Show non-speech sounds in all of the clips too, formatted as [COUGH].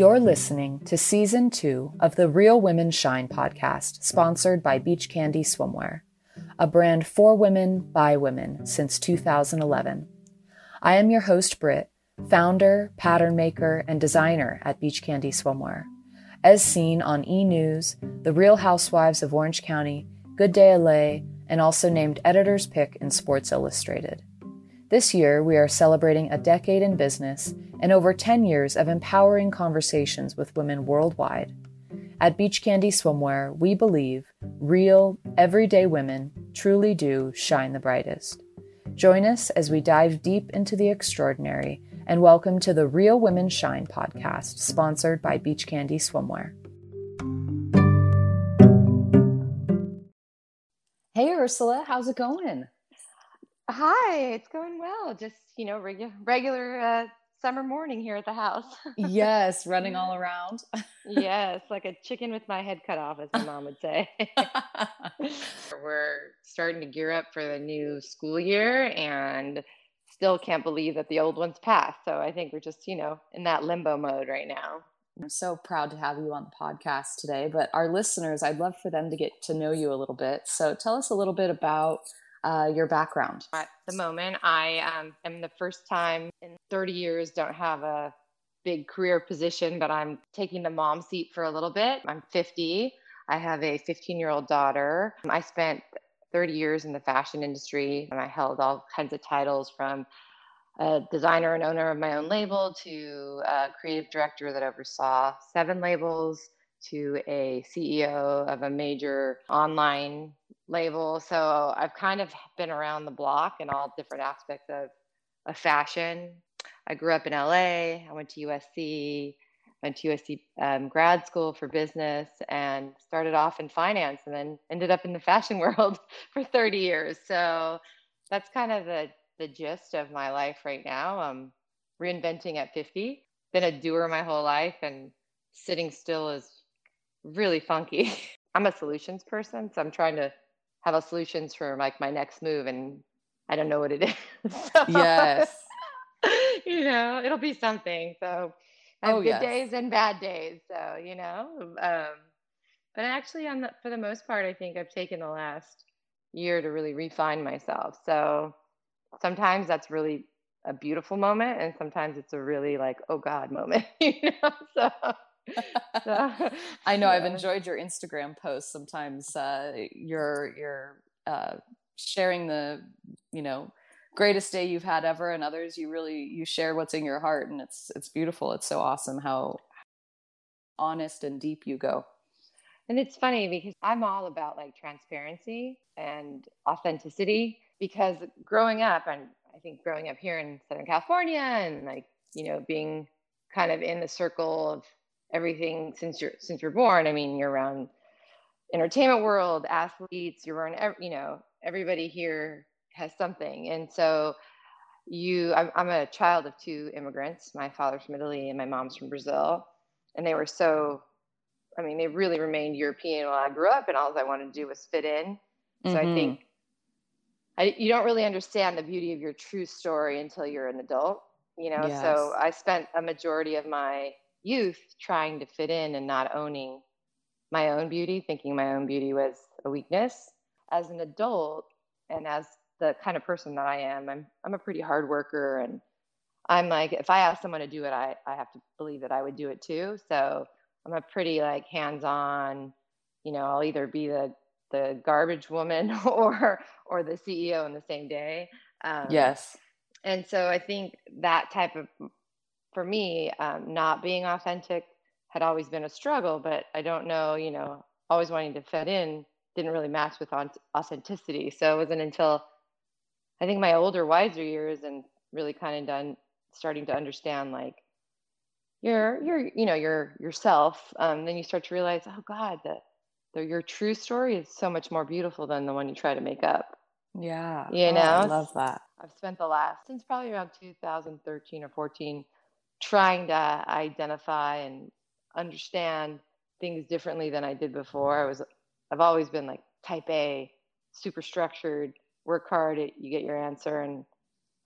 You're listening to season two of the Real Women Shine podcast, sponsored by Beach Candy Swimwear, a brand for women by women since 2011. I am your host, Britt, founder, pattern maker, and designer at Beach Candy Swimwear. As seen on E! News, The Real Housewives of Orange County, Good Day LA, and also named Editor's Pick in Sports Illustrated. This year, we are celebrating a decade in business and over 10 years of empowering conversations with women worldwide. At Beach Candy Swimwear, we believe real, everyday women truly do shine the brightest. Join us as we dive deep into the extraordinary and welcome to the Real Women Shine podcast, sponsored by Beach Candy Swimwear. Hey, Ursula, how's it going? Hi, it's going well. Just, you know, regular regular uh, summer morning here at the house. [LAUGHS] yes, running all [LAUGHS] around. yes, like a [LAUGHS] chicken with my head cut off, as my mom would say. We're starting to gear up for the new school year and still can't believe that the old one's passed. So I think we're just, you know, in that limbo mode right now. I'm so proud to have you on the podcast today. But our listeners, I'd love for them to get to know you a little bit. So tell us a little bit about uh, your background? At the moment, I um, am the first time in 30 years don't have a big career position, but I'm taking the mom seat for a little bit. I'm 50. I have a 15 year old daughter. I spent 30 years in the fashion industry and I held all kinds of titles from a designer and owner of my own label to a creative director that oversaw seven labels to a CEO of a major online label. So I've kind of been around the block in all different aspects of, of fashion. I grew up in LA. I went to USC, went to USC um, grad school for business, and started off in finance, and then ended up in the fashion [LAUGHS] world for 30 years. So that's kind of the the gist of my life right now. I'm reinventing at 50. Been a doer my whole life, and sitting still is really funky. [LAUGHS] I'm a solutions person, so I'm trying to have a solutions for like my next move, and I don't know what it [LAUGHS] is. so, yes, [LAUGHS] you know, it'll be something. So I have oh, good yes. days and bad days. So you know, um, but actually, on the for the most part, I think I've taken the last year to really refine myself. So sometimes that's really a beautiful moment, and sometimes it's a really like, oh God moment. you know, so [LAUGHS] [LAUGHS] I know yeah. I've enjoyed your Instagram posts. Sometimes uh, you're you're uh, sharing the you know greatest day you've had ever, and others you really you share what's in your heart, and it's it's beautiful. It's so awesome how honest and deep you go. And it's funny because I'm all about like transparency and authenticity because growing up and I think growing up here in Southern California and like, you know, being kind of in the circle of everything since you're since you're born. I mean, you're around entertainment world, athletes. You're around, you know, everybody here has something, and so you. I'm, I'm a child of two immigrants. My father's from Italy and my mom's from Brazil, and they were so. I mean, they really remained European while I grew up, and all I wanted to do was fit in. So mm-hmm. I think I, you don't really understand the beauty of your true story until you're an adult, you know. Yes. So I spent a majority of my youth trying to fit in and not owning my own beauty, thinking my own beauty was a weakness. As an adult and as the kind of person that I am, I'm I'm a pretty hard worker and I'm like if I ask someone to do it, I, I have to believe that I would do it too. So I'm a pretty like hands-on, you know, I'll either be the the garbage woman [LAUGHS] or or the CEO in the same day. Um, yes. And so I think that type of for me, um, not being authentic had always been a struggle, but I don't know, you know, always wanting to fit in didn't really match with authenticity. So it wasn't until I think my older, wiser years and really kind of done starting to understand like you're you're you know you're yourself um, then you start to realize oh god that the, your true story is so much more beautiful than the one you try to make up. Yeah. You oh, know? i love that. I've spent the last since probably around 2013 or 14 trying to identify and understand things differently than I did before. I was I've always been like type A, super structured, work hard, you get your answer and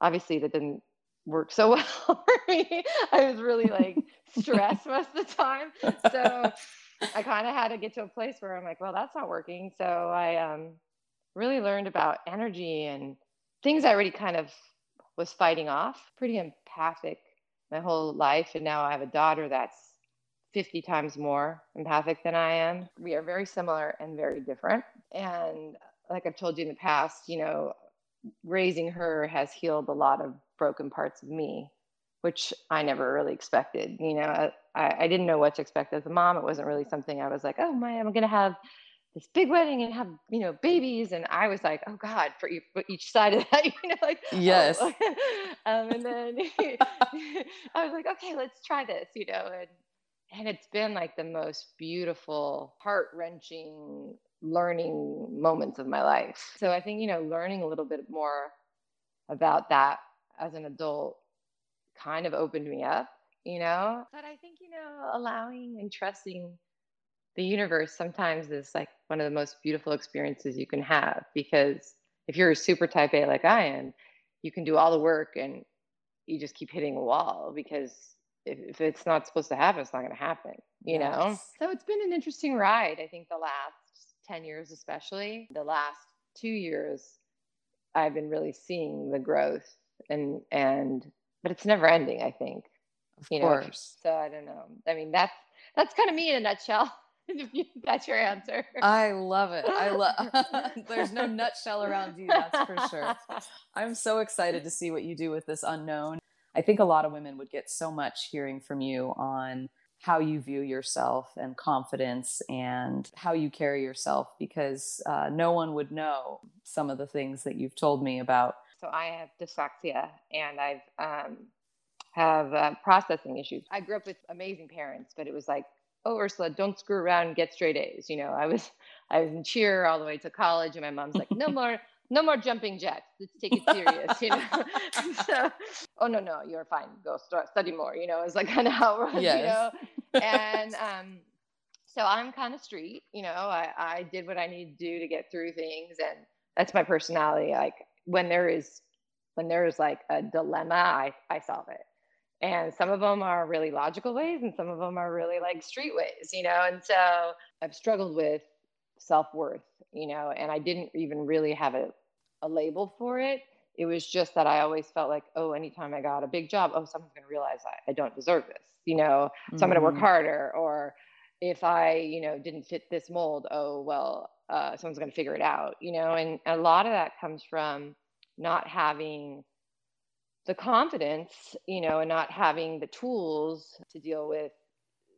obviously that didn't work so [LAUGHS] well for me. I was really like stressed most of the time. So I kind of had to get to a place where I'm like, well, that's not working. So I um, really learned about energy and things I already kind of was fighting off. Pretty empathic my whole life. And now I have a daughter that's 50 times more empathic than I am. We are very similar and very different. And like I've told you in the past, you know, raising her has healed a lot of broken parts of me, which I never really expected. You know, I, I didn't know what to expect as a mom. It wasn't really something I was like, oh my, I'm going to have this big wedding and have you know babies and i was like oh god for each, for each side of that [LAUGHS] you know like yes oh. [LAUGHS] um, and then [LAUGHS] i was like okay let's try this you know and and it's been like the most beautiful heart-wrenching learning moments of my life so i think you know learning a little bit more about that as an adult kind of opened me up you know but i think you know allowing and trusting the universe sometimes is like one of the most beautiful experiences you can have because if you're a super type A like I am, you can do all the work and you just keep hitting a wall because if, if it's not supposed to happen, it's not going to happen, you yes. know? So it's been an interesting ride. I think the last 10 years, especially the last two years, I've been really seeing the growth and, and, but it's never ending, I think. Of you course. Know? So I don't know. I mean, that's, that's kind of me in a nutshell. [LAUGHS] [LAUGHS] that's your answer. I love it. I love. [LAUGHS] [LAUGHS] There's no nutshell around you, that's for sure. I'm so excited to see what you do with this unknown. I think a lot of women would get so much hearing from you on how you view yourself and confidence and how you carry yourself because uh, no one would know some of the things that you've told me about. So I have dyslexia and I've um, have uh, processing issues. I grew up with amazing parents, but it was like oh ursula don't screw around and get straight a's you know i was [LAUGHS] i was in cheer all the way to college and my mom's like no [LAUGHS] more no more jumping jacks let's take it serious you know? [LAUGHS] So oh no no you're fine go start study more you know it's like kind of how it was yes. you know? And um so i'm kind of street you know i i did what i needed to do to get through things and that's my personality like when there is when there is like a dilemma i i solve it and some of them are really logical ways and some of them are really like street ways you know? And so i've struggled with self-worth you know and i didn't even really have a, a label for it. It was just that i always felt like oh anytime i got a big job oh someone's going to realize I, I, don't deserve this you know? So mm-hmm. i'm going to work harder. Or if i you know didn't fit this mold oh well uh, someone's going to figure it out you know? And a lot of that comes from not having the confidence, you know, and not having the tools to deal with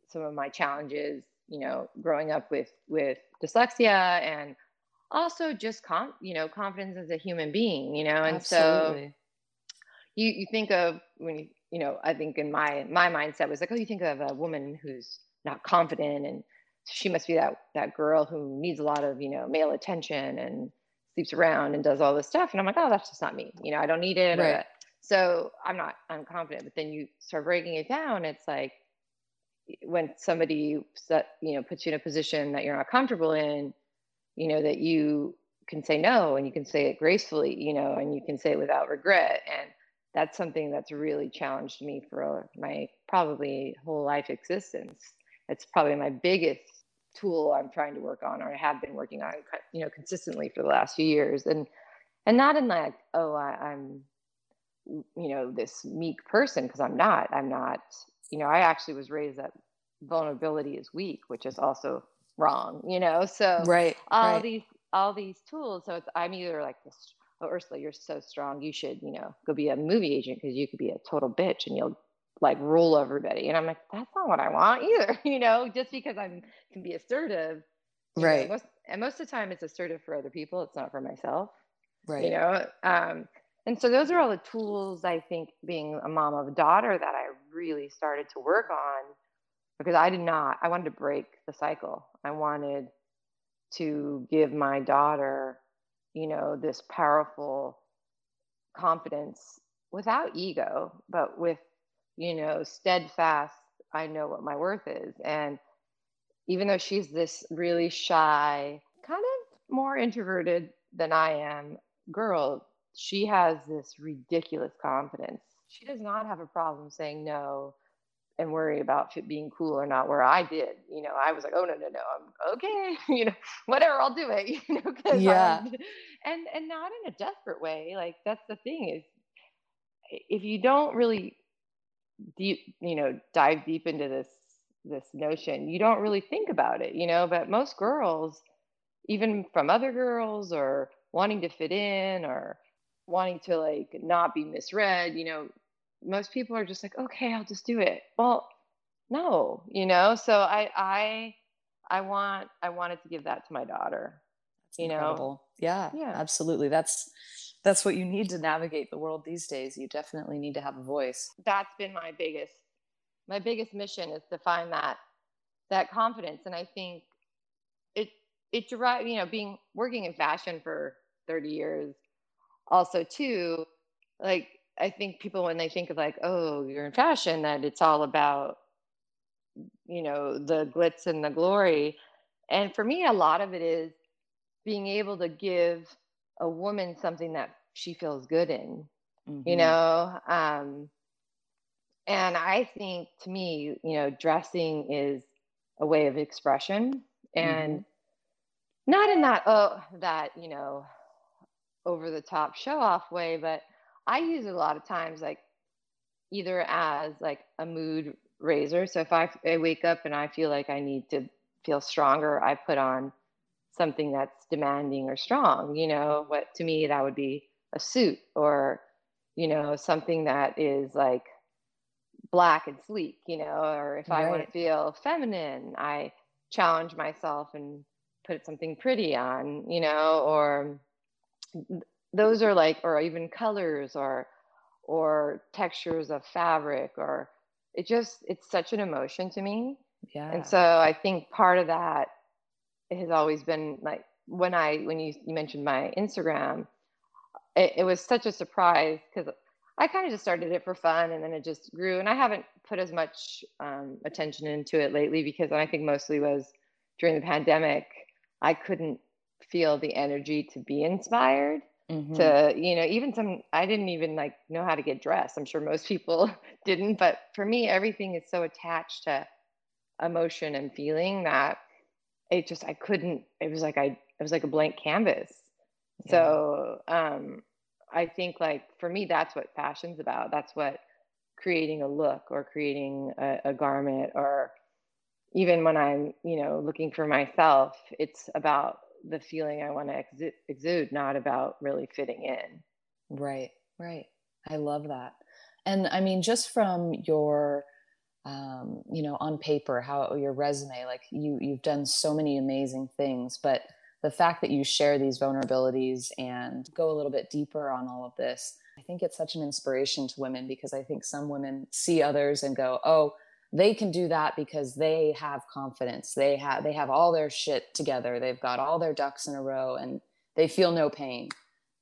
some of my challenges, you know, growing up with with dyslexia and also just com you know confidence as a human being you know and Absolutely. so you you think of when you you know i think in my my mindset was like oh you think of a woman who's not confident and she must be that that girl who needs a lot of you know male attention and sleeps around and does all this stuff and i'm like oh that's just not me you know i don't need it right. So I'm not I'm confident, but then you start breaking it down. It's like when somebody set, you know, puts you in a position that you're not comfortable in, you know, that you can say no and you can say it gracefully, you know, and you can say it without regret. And that's something that's really challenged me for my probably whole life existence. It's probably my biggest tool I'm trying to work on or I have been working on, you know, consistently for the last few years. And and not in like, oh, I, I'm you know this meek person because i'm not i'm not you know i actually was raised that vulnerability is weak which is also wrong you know? So right all right. these all these tools so it's i'm either like this oh ursula you're so strong you should you know go be a movie agent because you could be a total bitch and you'll like rule everybody. And i'm like that's not what i want either [LAUGHS] you know? Just because i'm can be assertive right know, most, and most of the time it's assertive for other people it's not for myself right. you know? Um and so those are all the tools I think being a mom of a daughter that I really started to work on because I did not, I wanted to break the cycle. I wanted to give my daughter, you know, this powerful confidence without ego, but with, you know, steadfast, I know what my worth is. And even though she's this really shy, kind of more introverted than I am girl, she has this ridiculous confidence. She does not have a problem saying no and worry about fit being cool or not where I did. You know, I was like, oh no, no, no, I'm okay, [LAUGHS] you know, whatever, I'll do it, [LAUGHS] you know, cause yeah. I'm, [LAUGHS] and and not in a desperate way. Like that's the thing is if you don't really deep, you know, dive deep into this this notion, you don't really think about it, you know, but most girls, even from other girls or wanting to fit in or wanting to like not be misread, you know, most people are just like, okay, I'll just do it. Well, no, you know. So I I I want I wanted to give that to my daughter. That's you incredible. know. Yeah, yeah, absolutely. That's that's what you need to navigate the world these days. You definitely need to have a voice. That's been my biggest my biggest mission is to find that that confidence and I think it it derive, you know, being working in fashion for 30 years also too like I think people when they think of like, oh, you're in fashion, that it's all about, you know, the glitz and the glory. And for me, a lot of it is being able to give a woman something that she feels good in, mm-hmm. you know. Um, and I think to me, you know, dressing is a way of expression, and mm-hmm. not in that oh that you know over the top show off way, but I use it a lot of times, like either as like a mood raiser. So if I, I wake up and I feel like I need to feel stronger, I put on something that's demanding or strong. You know, mm-hmm. what to me that would be a suit or you know something that is like black and sleek. You know, or if right. I want to feel feminine, I challenge myself and put something pretty on. You know, or those are like or even colors or or textures of fabric or it just it's such an emotion to me. Yeah. and so i think part of that has always been like when i when you, you mentioned my instagram it, it was such a surprise because i kind of just started it for fun and then it just grew. And i haven't put as much um, attention into it lately because i think mostly was during the pandemic i couldn't feel the energy to be inspired mm-hmm. to you know even some i didn't even like know how to get dressed i'm sure most [LAUGHS] people didn't but for me everything is so attached to emotion and feeling that it just i couldn't it was like i it was like a blank canvas yeah. so um i think like for me that's what fashion's about that's what creating a look or creating a, a garment or even when i'm you know looking for myself it's about the feeling I want to exude, not about really fitting in. Right, right. I love that. And I mean, just from your, um, you know, on paper, how your resume, like you, you've done so many amazing things, but the fact that you share these vulnerabilities and go a little bit deeper on all of this, I think it's such an inspiration to women because I think some women see others and go, oh, they can do that because they have confidence. They have they have all their shit together. They've got all their ducks in a row and they feel no pain.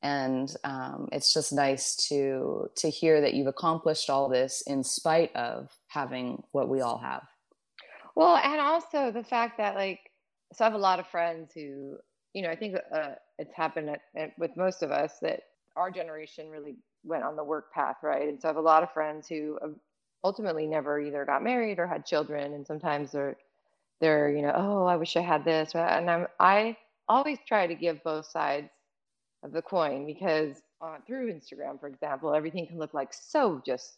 And um, it's just nice to to hear that you've accomplished all this in spite of having what we all have. Well and also the fact that like so i have a lot of friends who you know i think uh, it's happened at, at, with most of us that our generation really went on the work path right? And so i have a lot of friends who ultimately never either got married or had children. And sometimes they're they're you know oh i wish i had this. And i'm i always try to give both sides of the coin because uh, through instagram for example everything can look like so just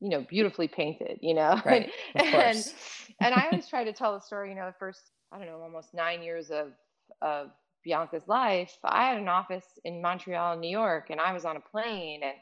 you know beautifully painted you know? [LAUGHS] Right. And and [LAUGHS] i always try to tell the story you know the first i don't know almost nine years of of bianca's life i had an office in montreal new york and i was on a plane and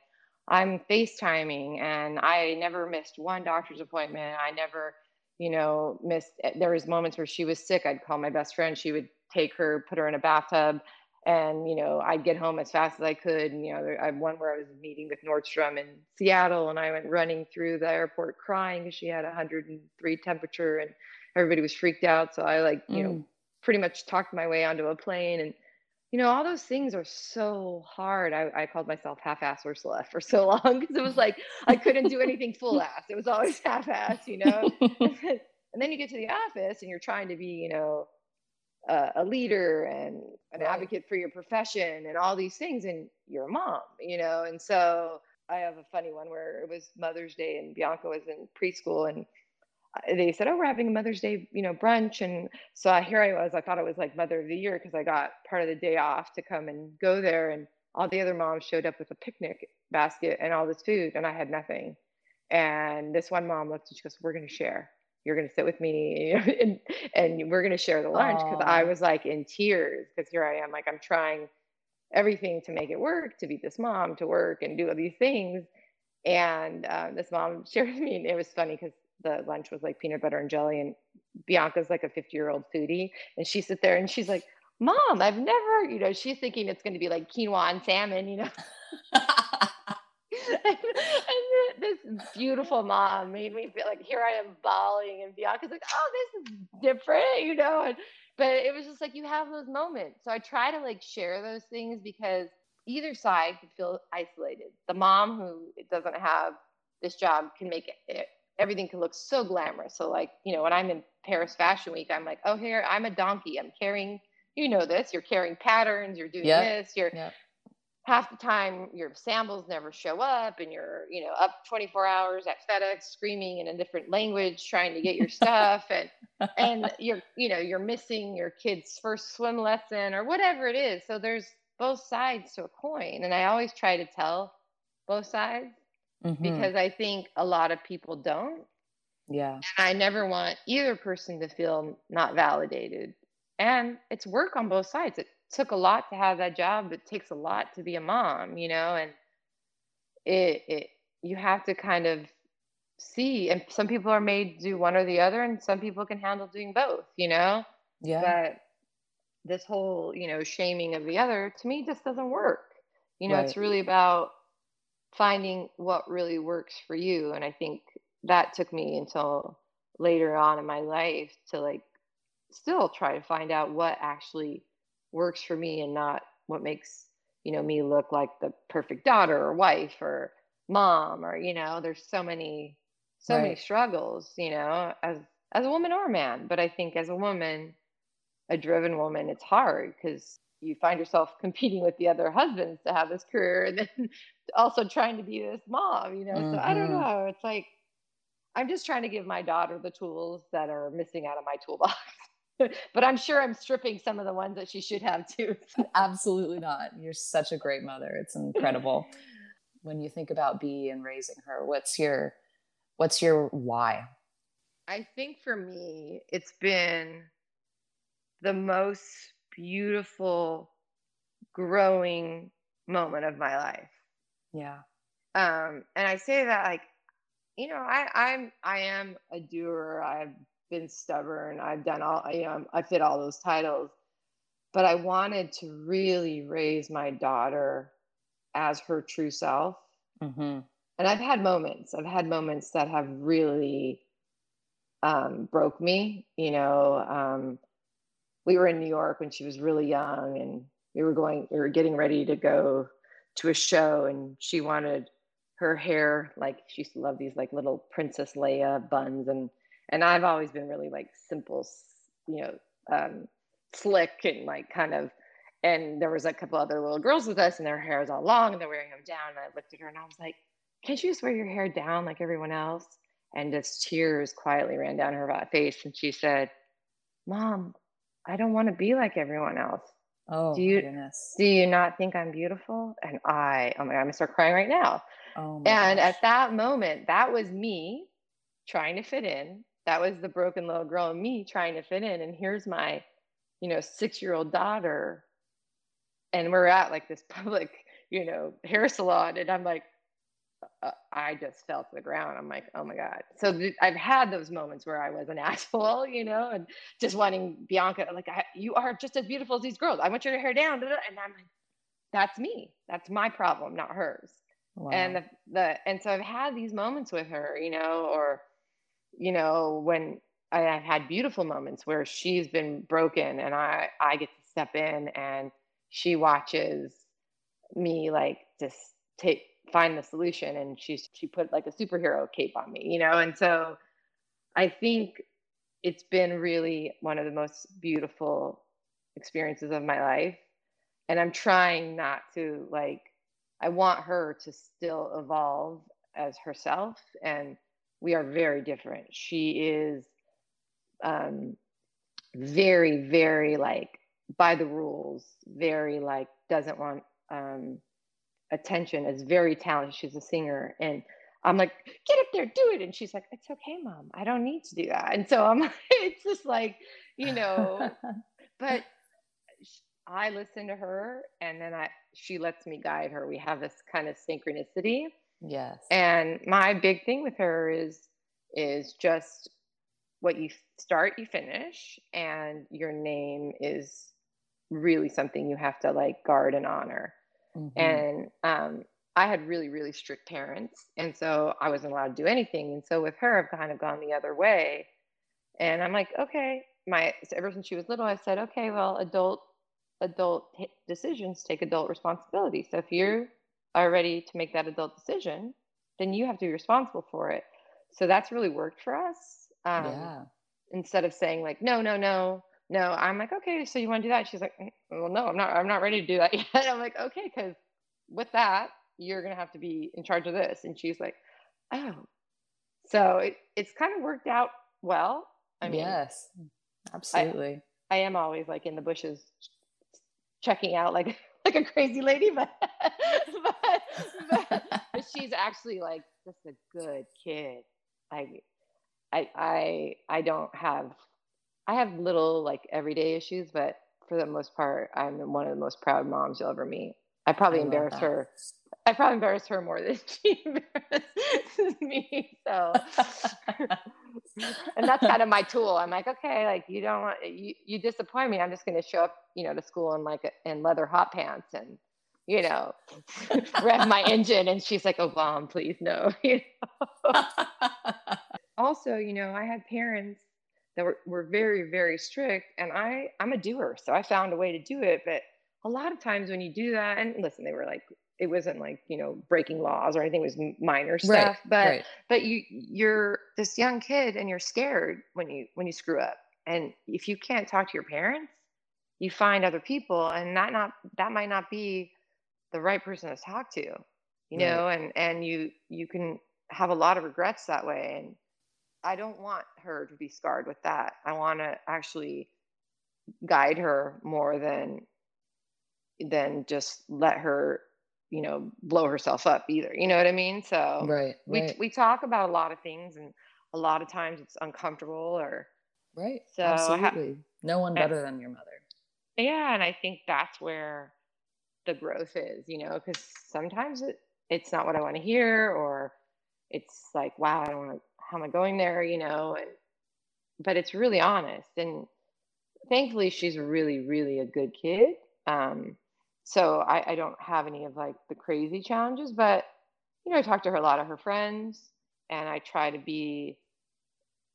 I'm FaceTiming and I never missed one doctor's appointment. I never, you know, missed eh, there was moments where she was sick. I'd call my best friend, she would take her, put her in a bathtub, and you know, I'd get home as fast as I could. And you know, I had one where I was meeting with Nordstrom in Seattle and I went running through the airport crying because she had 103 temperature and everybody was freaked out. So I like, you mm. know, pretty much talked my way onto a plane and you know, all those things are so hard. I, I called myself half-ass Ursula for so [LAUGHS] long because it was like I couldn't do anything full-ass. [LAUGHS] It was always [LAUGHS] half-ass, you know. and then you get to the office and you're trying to be, you know, a, a leader and an right. advocate for your profession and all these things and you're a mom you know and so i have a funny one where it was mother's day and bianca was in preschool and they said oh we're having a mother's day you know brunch and so I, here i was i thought it was like mother of the year because i got part of the day off to come and go there and all the other moms showed up with a picnic basket and all this food and i had nothing. And this one mom looked and she goes we're going to share. You're going to sit with me [LAUGHS] and, and we're going to share the lunch because I was like in tears because here I am, like I'm trying everything to make it work, to be this mom, to work and do all these things. And um, this mom [LAUGHS] shared with me, and it was funny because the lunch was like peanut butter and jelly, and Bianca's like a 50 year old foodie, and she sits there and she's like, "Mom, I've never," you know, she's thinking it's going to be like quinoa and salmon, you know. [LAUGHS] [LAUGHS] and, and this beautiful mom made me feel like here I am bawling, and Bianca's like, "Oh, this is different," you know. And but it was just like you have those moments. So I try to like share those things because either side could feel isolated. The mom who doesn't have this job can make it, everything can look so glamorous. So like you know, when I'm in Paris Fashion Week, I'm like, "Oh, here I'm a donkey. I'm carrying." You know this. You're carrying patterns. You're doing this. You're half the time your samples never show up and you're you know up 24 hours at fedex screaming in a different language trying to get your [LAUGHS] stuff and and you're you know you're missing your kid's first swim lesson or whatever it is so there's both sides to a coin and i always try to tell both sides mm-hmm. because i think a lot of people don't yeah and i never want either person to feel not validated and it's work on both sides it took a lot to have that job. It takes a lot to be a mom, you know, and it, it you have to kind of see and some people are made to do one or the other and some people can handle doing both, you know? Yeah. But this whole, you know, shaming of the other to me just doesn't work. You know, right. it's really about finding what really works for you. And I think that took me until later on in my life to like still try to find out what actually works for me and not what makes you know me look like the perfect daughter or wife or mom or you know there's so many so right. many struggles you know as as a woman or a man but i think as a woman a driven woman it's hard because you find yourself [LAUGHS] competing with the other husbands to have this career and then [LAUGHS] also trying to be this mom you know mm-hmm. so i don't mm-hmm. know it's like i'm just trying to give my daughter the tools that are missing out of my toolbox [LAUGHS] but I'm sure I'm stripping some of the ones that she should have too. Absolutely not. You're such a great mother. It's incredible. when you think about B and raising her, what's your what's your why? I think for me, it's been the most beautiful growing moment of my life. Yeah. Um, and I say that like, you know, I, I'm I am a doer. I've been stubborn. I've done all, you know, I fit all those titles. But I wanted to really raise my daughter as her true self. Mm-hmm. And I've had moments, I've had moments that have really um, broke me. You know, um, we were in New York when she was really young and we were going, we were getting ready to go to a show and she wanted her hair like she used to love these like little princess leia buns and and I've always been really like simple, you know, um, slick and like kind of. And there was a couple other little girls with us, and their hair is all long, and they're wearing them down. And I looked at her, and I was like, "Can't you just wear your hair down like everyone else?" And just tears quietly ran down her face, and she said, "Mom, I don't want to be like everyone else. Oh, do you goodness. do you not think I'm beautiful?" And I, oh my god, I'm gonna start crying right now. Oh and gosh. at that moment, that was me trying to fit in that was the broken little girl in me trying to fit in and here's my you know six year old daughter and we're at like this [LAUGHS] public you know hair salon and i'm like uh, i just fell to the ground. I'm like oh my god. So th- i've had those moments where i was an [LAUGHS] asshole you know and just wanting bianca like I, you are just as beautiful as these girls. I want your hair down and i'm like that's me. That's my problem not hers. Wow. and the, the and so i've had these moments with her you know or you know, when I, have had beautiful moments where she's been broken and I, I get to step in and she watches me like just take find the solution and she she put like a superhero cape on me, you know, and so I think it's been really one of the most beautiful experiences of my life. And I'm trying not to like, I want her to still evolve as herself. And we are very different. She is um, very, very like by the rules, very like doesn't want um, attention, is very talented. She's a singer. And I'm like, get up there, do it. And she's like, it's okay, mom. I don't need to do that. And so I'm [LAUGHS] it's just like, you know, [LAUGHS] but I listen to her and then I, she lets me guide her. We have this kind of synchronicity. Yes. And my big thing with her is, is just what you start, you finish, and your name is really something you have to like guard and honor. Mm-hmm. And um, I had really, really strict parents. And so I wasn't allowed to do anything. And so with her, I've kind of gone the other way. And I'm like, okay, my, so ever since she was little, I said, okay, well, adult, adult decisions take adult responsibility. So if you are ready to make that adult decision, then you have to be responsible for it. So that's really worked for us. Um, yeah. Instead of saying like, no, no, no, no, I'm like, okay, so you want to do that? She's like, mm, well, no, I'm not, I'm not ready to do that [LAUGHS] yet. I'm like, okay, because with that, you're going to have to be in charge of this. And she's like, oh. So it, it's kind of worked out well. I mean, yes, absolutely. I, I am always like in the bushes checking out like [LAUGHS] like a crazy lady, [LAUGHS] but but, but, but she's actually like just a good kid. I I I I don't have I have little like everyday issues, but for the most part, I'm one of the most proud moms you'll ever meet. I probably I embarrass her I probably embarrass her more than [LAUGHS] she embarrasses me. So, and that's [LAUGHS] kind of my tool. I'm like, okay, like you don't want you, you disappoint me. I'm just going to show up, you know, to school in like a, in leather hot pants and, you know, [LAUGHS] rev my engine. And she's like, oh, mom, please no. You know? also, you know, I had parents that were, were very, very strict, and I I'm a doer, so I found a way to do it, but a lot of times when you do that and listen they were like it wasn't like you know breaking laws or anything it was minor stuff right, but right. but you you're this young kid and you're scared when you when you screw up and if you can't talk to your parents you find other people and that not that might not be the right person to talk to you know and and you you can have a lot of regrets that way and i don't want her to be scarred with that. I want to actually guide her more than than just let her you know blow herself up either. You know what i mean? So right, right. we we talk about a lot of things and a lot of times it's uncomfortable or right so absolutely. Ha- no one better than your mother. Yeah and i think that's where the growth is you know because sometimes it it's not what i want to hear or it's like wow i don't want to how am i going there you know and but it's really honest and thankfully she's really really a good kid um so I, I don't have any of like the crazy challenges, but you know, I talk to her a lot of her friends and I try to be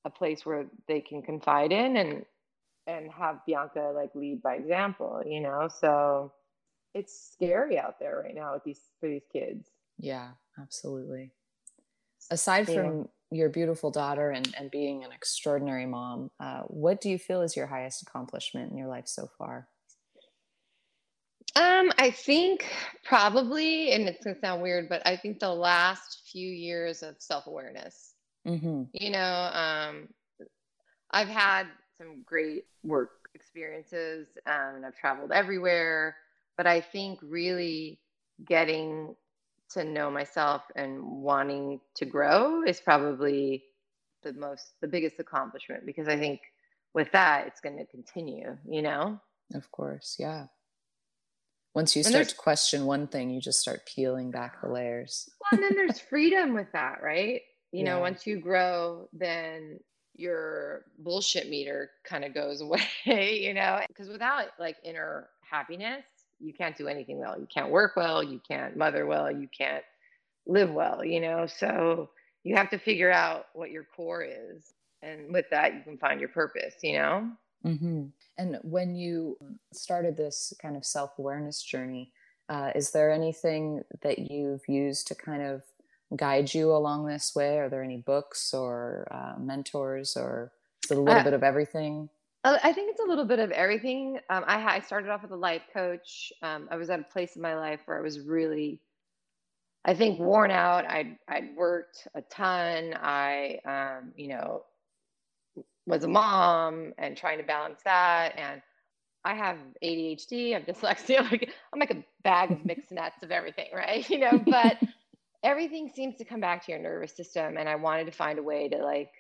a place where they can confide in and and have Bianca like lead by example, you know. So it's scary out there right now with these for these kids. Yeah, absolutely. Aside from your beautiful daughter and, and being an extraordinary mom, uh, what do you feel is your highest accomplishment in your life so far? Um, I think probably, and it's gonna sound weird, but I think the last few years of self awareness. Mm-hmm. You know, um, I've had some great work experiences, um, and I've traveled everywhere. But I think really getting to know myself and wanting to grow is probably the most, the biggest accomplishment because I think with that, it's going to continue. You know. Of course, yeah once you start to question one thing you just start peeling back the layers well, and then there's freedom with that right you yeah. know once you grow then your bullshit meter kind of goes [LAUGHS] away you know because without like inner happiness you can't do anything well you can't work well you can't mother well you can't live well you know so you have to figure out what your core is and with that you can find your purpose you know mm-hmm. And when you started this kind of self awareness journey, uh, is there anything that you've used to kind of guide you along this way? Are there any books or uh, mentors, or a little uh, bit of everything? Uh, I think it's a little bit of everything. Um, I, I started off with a life coach. Um, I was at a place in my life where I was really, I think, worn out. I'd, I'd worked a ton. I, um, you know, was a mom and trying to balance that. And I have ADHD, I have [LAUGHS] dyslexia. Like I'm like a bag of mixed [LAUGHS] nuts of everything, right? [LAUGHS] You know, but everything seems to come back to your nervous system. And I wanted to find a way to like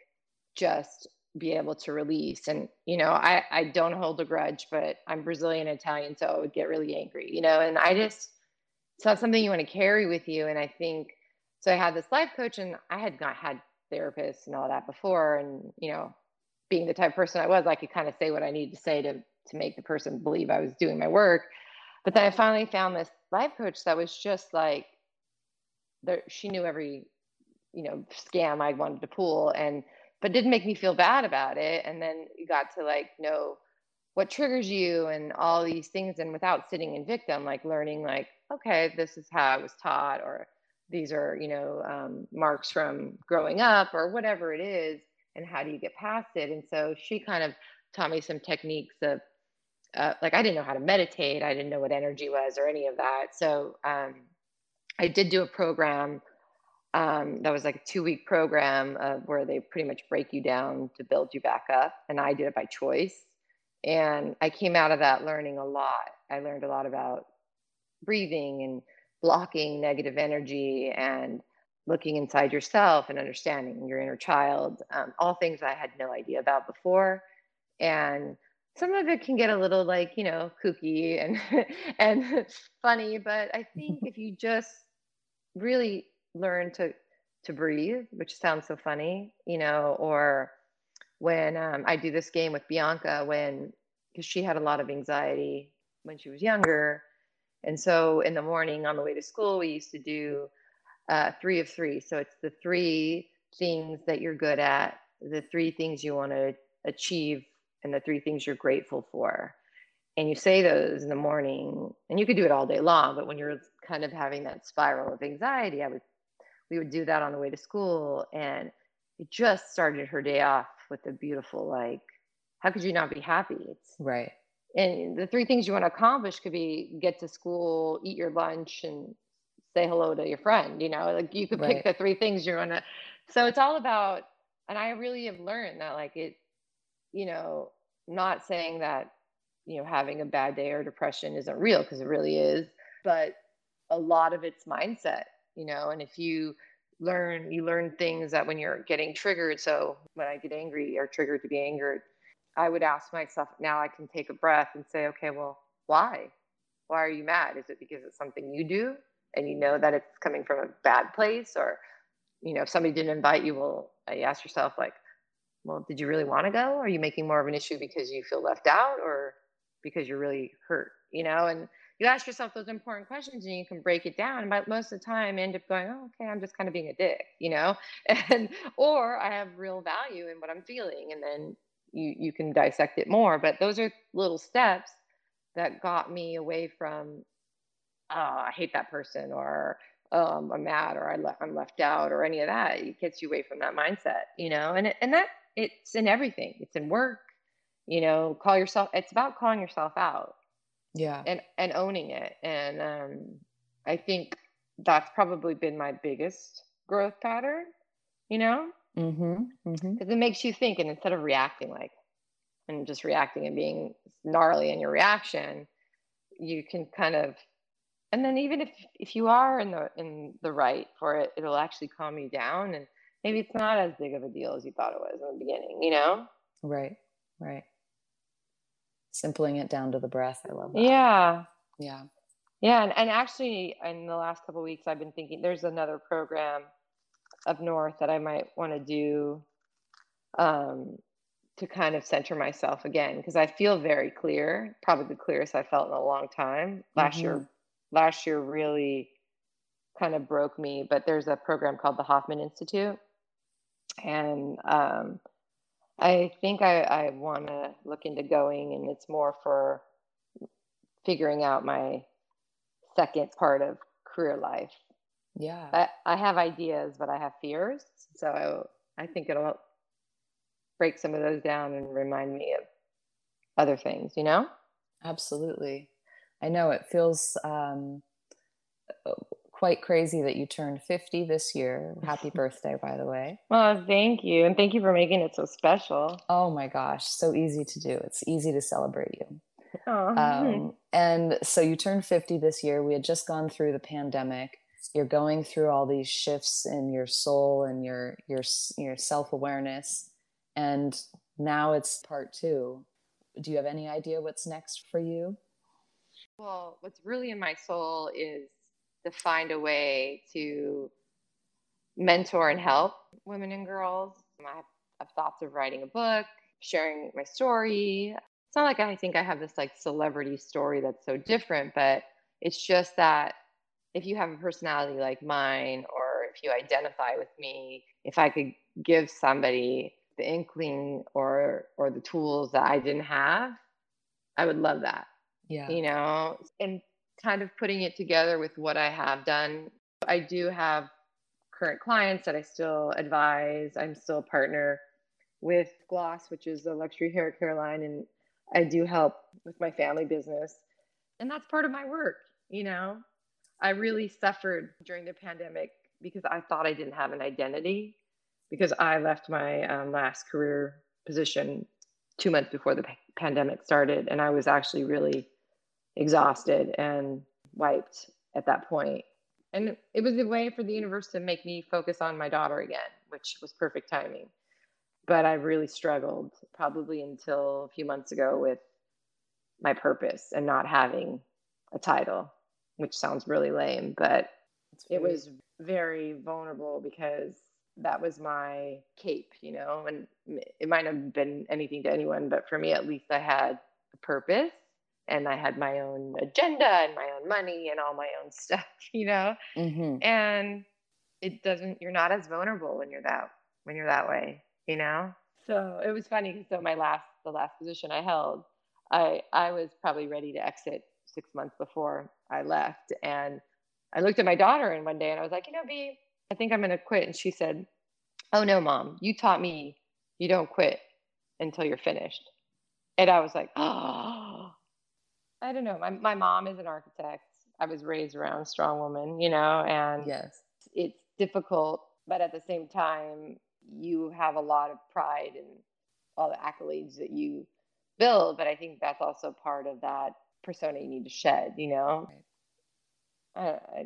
just be able to release. And, you know, I, I don't hold a grudge, but I'm Brazilian Italian, so I would get really angry, you know, and I just, it's not something you want to carry with you. And I think, so I had this life coach and I had not had therapists and all that before. And, you know, being the type of person I was, I could kind of say what I needed to say to, to make the person believe I was doing my work. But then I finally found this life coach that was just like, there, she knew every, you know, scam I wanted to pull. And, but didn't make me feel bad about it. And then you got to like know what triggers you and all these things. And without sitting in victim, like learning, like, okay, this is how I was taught, or these are, you know, um, marks from growing up, or whatever it is. And how do you get past it? And so she kind of taught me some techniques of, uh, like, I didn't know how to meditate. I didn't know what energy was or any of that. So um, I did do a program um, that was like a two week program uh, where they pretty much break you down to build you back up. And I did it by choice. And I came out of that learning a lot. I learned a lot about breathing and blocking negative energy and looking inside yourself and understanding your inner child, um, all things I had no idea about before. And some of it can get a little like, you know, kooky and [LAUGHS] and funny, but I think [LAUGHS] if you just really learn to to breathe, which sounds so funny, you know, or when um, I do this game with Bianca, when because she had a lot of anxiety when she was younger, and so in the morning on the way to school, we used to do uh, three of three. So it's the three things that you're good at, the three things you want to achieve, and the three things you're grateful for. And you say those in the morning, and you could do it all day long. But when you're kind of having that spiral of anxiety, I would we would do that on the way to school and it just started her day off with a beautiful like how could you not be happy? It's right. And the three things you want to accomplish could be get to school eat your lunch and say hello to your friend you know? Like you could pick right. the three things you want to so it's all about and i really have learned that like it you know not saying that you know having a bad day or depression isn't real because it really is but a lot of it's mindset you know and if you learn you learn things that when you're getting triggered so when i get angry or triggered to be angered i would ask myself now i can take a breath and say okay well why? Why are you mad? Is it because it's something you do and you know that it's coming from a bad place? Or you know if somebody didn't invite you well you ask yourself like well did you really want to go? Are you making more of an issue because you feel left out or because you're really hurt? You know and you ask yourself those important questions and you can break it down but most of the time end up going oh, okay i'm just kind of being a dick you know? [LAUGHS] And or i have real value in what i'm feeling and then you you can dissect it more but those are little steps that got me away from oh i hate that person or um, i'm mad or I le- i'm left out or any of that. It gets you away from that mindset you know? And it, and that it's in everything. It's in work you know? Call yourself it's about calling yourself out yeah. and and owning it. And um i think that's probably been my biggest growth pattern you know? Mm-hmm because mm-hmm. it makes you think and instead of reacting like and just reacting and being gnarly in your reaction you can kind of and then even if if you are in the in the right for it it'll actually calm you down and maybe it's not as big of a deal as you thought it was in the beginning you know? Right right simpling it down to the breath. I love that. Yeah. Yeah. Yeah. And, and actually, in the last couple weeks, I've been thinking there's another program up north that I might want to do um, to kind of center myself again because I feel very clear, probably the clearest I felt in a long time. Last mm-hmm. year, last year really kind of broke me, but there's a program called the Hoffman Institute. And um, I think I, I want to look into going, and it's more for figuring out my second part of career life. Yeah. I, I have ideas, but I have fears. So I, I think it'll break some of those down and remind me of other things, you know? Absolutely. I know it feels um, quite crazy that you turned 50 this year. Happy [LAUGHS] birthday, by the way. Well, thank you. And thank you for making it so special. Oh my gosh, so easy to do. It's easy to celebrate you. Oh. Um, [LAUGHS] and so you turned 50 this year. We had just gone through the pandemic. You're going through all these shifts in your soul and your your your self-awareness and now it's part 2. Do you have any idea what's next for you? Well, what's really in my soul is to find a way to mentor and help women and girls. I have thoughts of writing a book, sharing my story. It's not like I think I have this like celebrity story that's so different, but it's just that if you have a personality like mine, or if you identify with me, if I could give somebody the inkling or or the tools that I didn't have, I would love that. Yeah. You know, and kind of putting it together with what I have done. I do have current clients that I still advise. I'm still a partner with Gloss, which is a luxury hair care line, and I do help with my family business. And that's part of my work, you know. I really suffered during the pandemic because I thought I didn't have an identity because I left my um, last career position two months before the pandemic started, and I was actually really exhausted and wiped at that point. And it was a way for the universe to make me focus on my daughter again, which was perfect timing. But I really struggled probably until a few months ago with my purpose and not having a title, which sounds really lame, but it was very vulnerable because that was my cape, you know, and it might have been anything to anyone, but for me at least I had a purpose and I had my own agenda and my own money and all my own [LAUGHS] stuff, you know? Mm-hmm. And it doesn't, you're not as vulnerable when you're that, when you're that way, you know? So it was funny. So my last, the last position I held, I, I was probably ready to exit six months before I left. And I looked at my daughter and one day and I was like, you know, B, I think I'm going to quit. And she said, oh no, mom, you taught me you don't quit until you're finished. And I was like, [GASPS] oh, I don't know. My my mom is an architect. I was raised around a strong woman, you know, and yes, it's difficult, but at the same time, you have a lot of pride in all the accolades that you build. But I think that's also part of that persona you need to shed, you know. Right. I, I,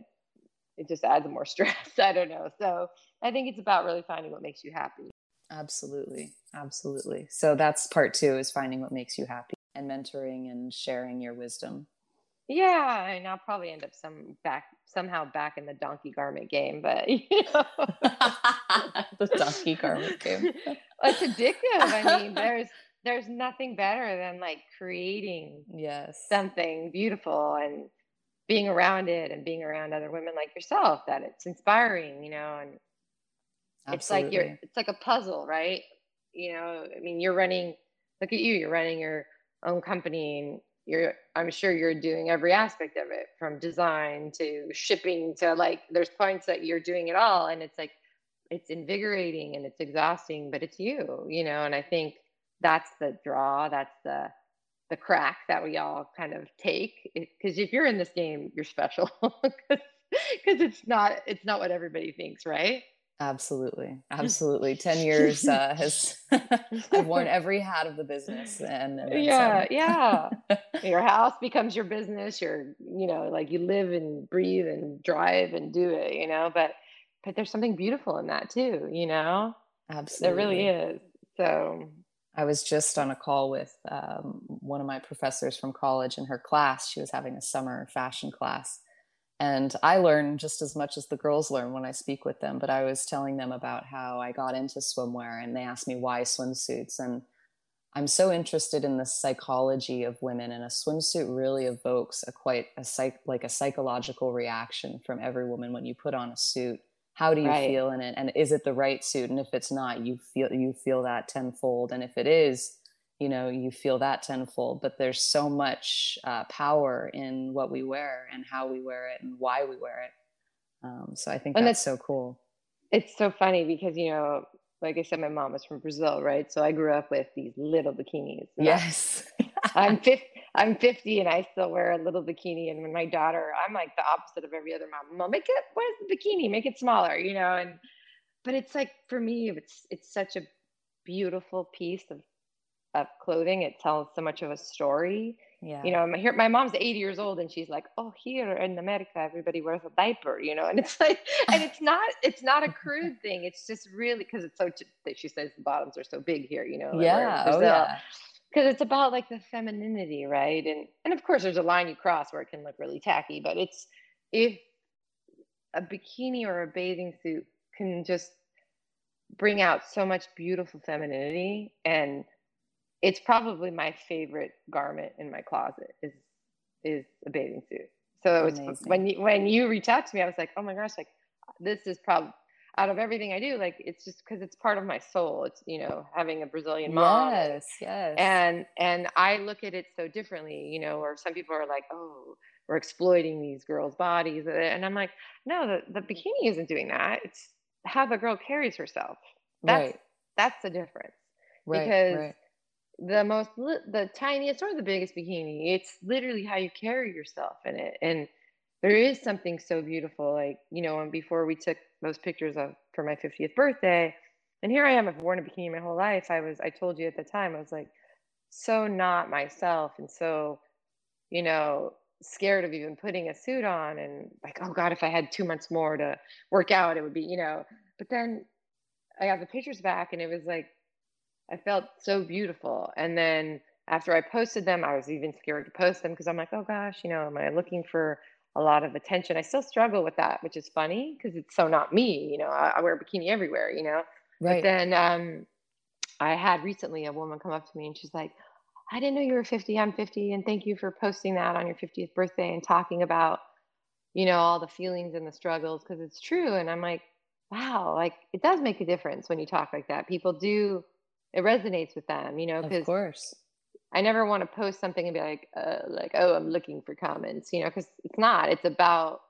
it just adds more [LAUGHS] stress. I don't know. So I think it's about really finding what makes you happy. Absolutely. Absolutely. So that's part two is finding what makes you happy and mentoring and sharing your wisdom. Yeah, and I'll probably end up some back somehow back in the donkey garment game, but [LAUGHS] you know [LAUGHS] the donkey garment game. [LAUGHS] it's addictive. I mean, there's there's nothing better than like creating yes something beautiful and being around it and being around other women like yourself that it's inspiring, you know, and Absolutely. it's like you're it's like a puzzle, right? You know, I mean, you're running look at you, you're running your own company you're i'm sure you're doing every aspect of it from design to shipping to like there's points that you're doing it all and it's like it's invigorating and it's exhausting but it's you you know and i think that's the draw that's the the crack that we all kind of take because if you're in this game you're special [LAUGHS] because it's not it's not what everybody thinks right Absolutely. [LAUGHS] Absolutely. 10 years uh, has, [LAUGHS] I've worn [LAUGHS] every hat of the business. And, and yeah, yeah. Your house becomes your business. You're, you know, like you live and breathe and drive and do it, you know, but, but there's something beautiful in that too, you know? Absolutely. There really is. So I was just on a call with um, one of my professors from college in her class. She was having a summer fashion class and I learn just as much as the girls learn when I speak with them. But I was telling them about how I got into swimwear and they asked me why swimsuits. And I'm so interested in the psychology of women, and a swimsuit really evokes a quite a psych like a psychological reaction from every woman when you put on a suit. How do you right. feel in it, and is it the right suit? And if it's not, you feel you feel that tenfold. And if it is, you know you feel that tenfold but there's so much uh, power in what we wear and how we wear it and why we wear it um, so i think and that's so cool it's so funny because you know like i said my mom was from brazil right so i grew up with these little bikinis yes [LAUGHS] I'm 50, I'm 50 and I still wear a little bikini. And when my daughter, I'm like the opposite of every other mom. Mom, make it, where's the bikini? Make it smaller, you know? And, but it's like, for me, it's, it's such a beautiful piece of, of clothing. It tells so much of a story. Yeah. You know, my, here, my mom's 80 years old and she's like, oh, here in America, everybody wears a diaper, you know? And it's like, and it's [LAUGHS] not, it's not a crude thing. It's just really, cause it's so, that she says the bottoms are so big here, you know? Yeah. Oh, yeah because it's about like the femininity right and and of course there's a line you cross where it can look really tacky but it's if a bikini or a bathing suit can just bring out so much beautiful femininity and it's probably my favorite garment in my closet is is a bathing suit so it's when you when you reach out to me i was like oh my gosh like this is probably out of everything I do, like it's just because it's part of my soul. It's you know having a Brazilian mom. Yes, yes. And and I look at it so differently, you know. Or some people are like, oh, we're exploiting these girls' bodies, and I'm like, no, the the bikini isn't doing that. It's how the girl carries herself. That's right. that's the difference. Right, because right. The most the tiniest or the biggest bikini, it's literally how you carry yourself in it, and there is something so beautiful. Like you know, and before we took those pictures of for my 50th birthday. And here I am, I've worn a bikini my whole life. I was, I told you at the time, I was like so not myself and so, you know, scared of even putting a suit on and like, oh God, if I had two months more to work out, it would be, you know. But then I got the pictures back and it was like, I felt so beautiful. And then after I posted them, I was even scared to post them because I'm like, oh gosh, you know, am I looking for a lot of attention. I still struggle with that, which is funny because it's so not me. You know, I, I, wear a bikini everywhere. You know, right. But then um, I had recently a woman come up to me and she's like, "I didn't know you were 50. I'm 50, and thank you for posting that on your 50th birthday and talking about, you know, all the feelings and the struggles because it's true." And I'm like, "Wow, like it does make a difference when you talk like that. People do." It resonates with them, you know, because of course I never want to post something and be like, uh, like, oh, I'm looking for comments, you know, because it's not. It's about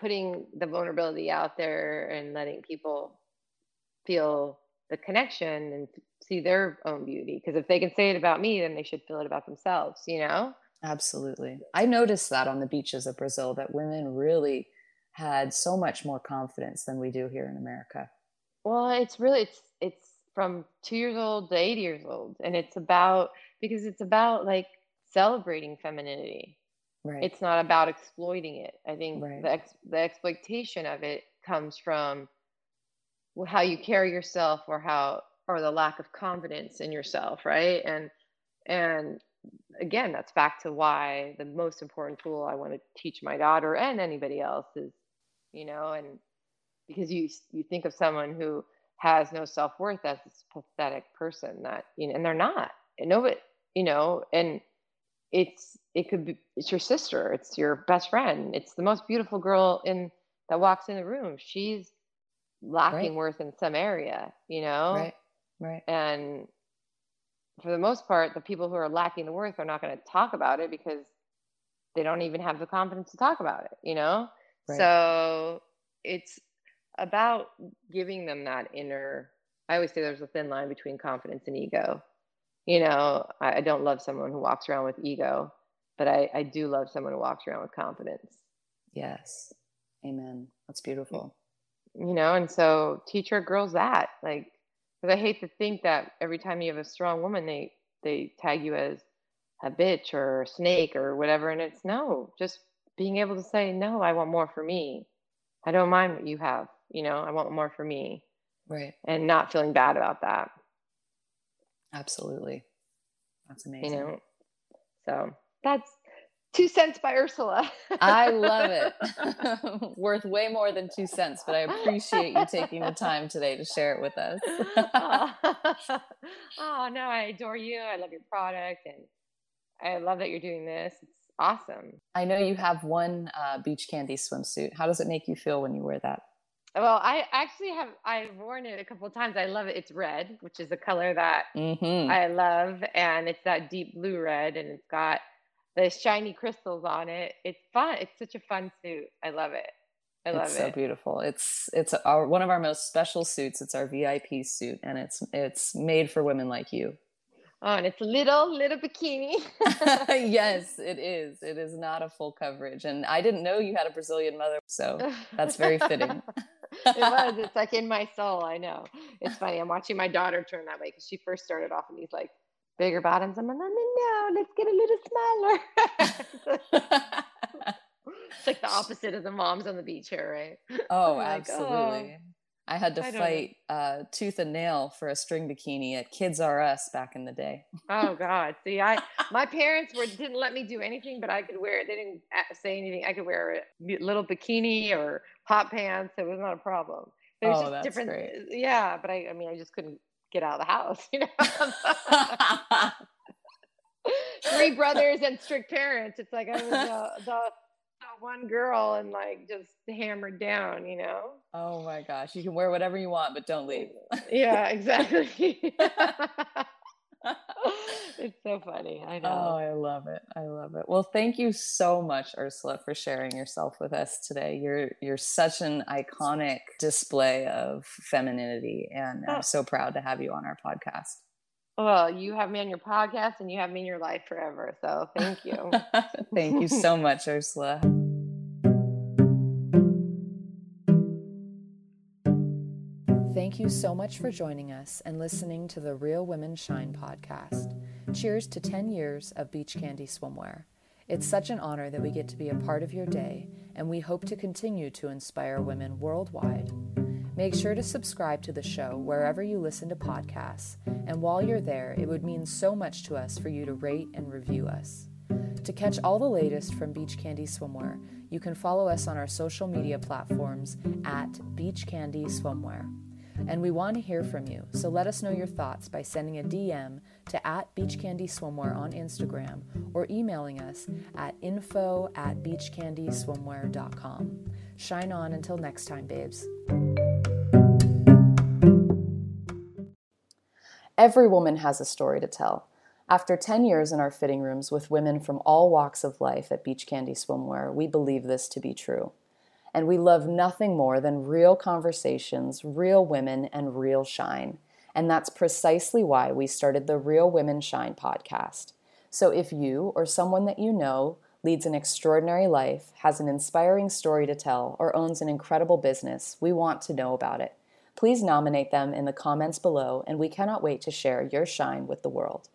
putting the vulnerability out there and letting people feel the connection and see their own beauty. Because if they can say it about me, then they should feel it about themselves, you know? Absolutely. I noticed that on the beaches of Brazil that women really had so much more confidence than we do here in America. Well, it's really it's it's from two years old to 80 years old. And it's about, because it's about like celebrating femininity. Right. It's not about exploiting it. I think right. the, ex- the exploitation of it comes from how you carry yourself or how, or the lack of confidence in yourself. Right. And, and again, that's back to why the most important tool I want to teach my daughter and anybody else is, you know, and because you, you think of someone who, has no self worth as this pathetic person that you know, and they're not. And no, but you know, and it's it could be it's your sister, it's your best friend, it's the most beautiful girl in that walks in the room. She's lacking right. worth in some area, you know, right, right, and for the most part, the people who are lacking the worth are not going to talk about it because they don't even have the confidence to talk about it, you know? Right. So it's about giving them that inner i always say there's a thin line between confidence and ego. You know i, I don't love someone who walks around with ego but I, I do love someone who walks around with confidence. Yes. Amen. That's beautiful. You know and so teach our girls that like because i hate to think that every time you have a strong woman they they tag you as a bitch or a snake or whatever and it's no just being able to say no i want more for me. I don't mind what you have you know i want more for me. Right. And not feeling bad about that. Absolutely. That's amazing. you know? So that's two cents by ursula. [LAUGHS] I love it. [LAUGHS] Worth way more than two cents but i appreciate you taking the time today to share it with us. [LAUGHS] Oh no i adore you. I love your product and i love that you're doing this. It's awesome. I know you have one uh, beach candy swimsuit. How does it make you feel when you wear that well, I actually have I've worn it a couple of times. I love it. It's red, which is a color that mm-hmm. I love, and it's that deep blue red, and it's got the shiny crystals on it. It's fun. It's such a fun suit. I love it. I love it's it. so beautiful. It's it's our one of our most special suits. It's our VIP suit, and it's it's made for women like you. Oh, and it's a little, little bikini. [LAUGHS] yes, [LAUGHS] it is. It is not a full coverage. And I didn't know you had a Brazilian mother, so [LAUGHS] that's very fitting. [LAUGHS] it was. It's like in my soul. I know. It's funny. I'm watching my daughter turn that way because she first started off in these like bigger bottoms. I'm like, no, no, no, let's get a little smaller. [LAUGHS] it's like the [LAUGHS] opposite of the moms on the beach here, right? Oh, absolutely. oh. I had to I fight uh, tooth and nail for a string bikini at Kids R Us back in the day. oh God! See, I my parents were didn't let me do anything, but I could wear it. They didn't say anything. I could wear a little bikini or hot pants. It was not a problem. It was oh, just different. Great. Yeah, but I, I mean, I just couldn't get out of the house. [LAUGHS] You know, [LAUGHS] three brothers and strict parents. It's like I was uh, [LAUGHS] the one girl and like just hammered down, you know? Oh my gosh. You can wear whatever you want, but don't leave. yeah, exactly. It's so funny. I know. Oh, I love it. I love it. Well, thank you so much, Ursula, for sharing yourself with us today. You're you're such an iconic display of femininity, and I'm oh. so proud to have you on our podcast. Well, you have me on your podcast and you have me in your life forever. So thank you. [LAUGHS] thank you so much, Ursula. Thank you so much for joining us and listening to the Real Women Shine podcast. Cheers to 10 years of Beach Candy Swimwear. It's such an honor that we get to be a part of your day, and we hope to continue to inspire women worldwide. Make sure to subscribe to the show wherever you listen to podcasts, and while you're there, it would mean so much to us for you to rate and review us. To catch all the latest from Beach Candy Swimwear, you can follow us on our social media platforms at Beach Candy Swimwear. And we want to hear from you, so let us know your thoughts by sending a DM to at Beach Candy Swimwear on Instagram or emailing us at info at beachcandyswimwear.com. Shine on until next time, babes. Every woman has a story to tell. After 10 years in our fitting rooms with women from all walks of life at Beach Candy Swimwear, we believe this to be true and we love nothing more than real conversations, real women, and real shine. And that's precisely why we started the Real Women Shine podcast. So if you or someone that you know leads an extraordinary life, has an inspiring story to tell, or owns an incredible business, we want to know about it. Please nominate them in the comments below, and we cannot wait to share your shine with the world.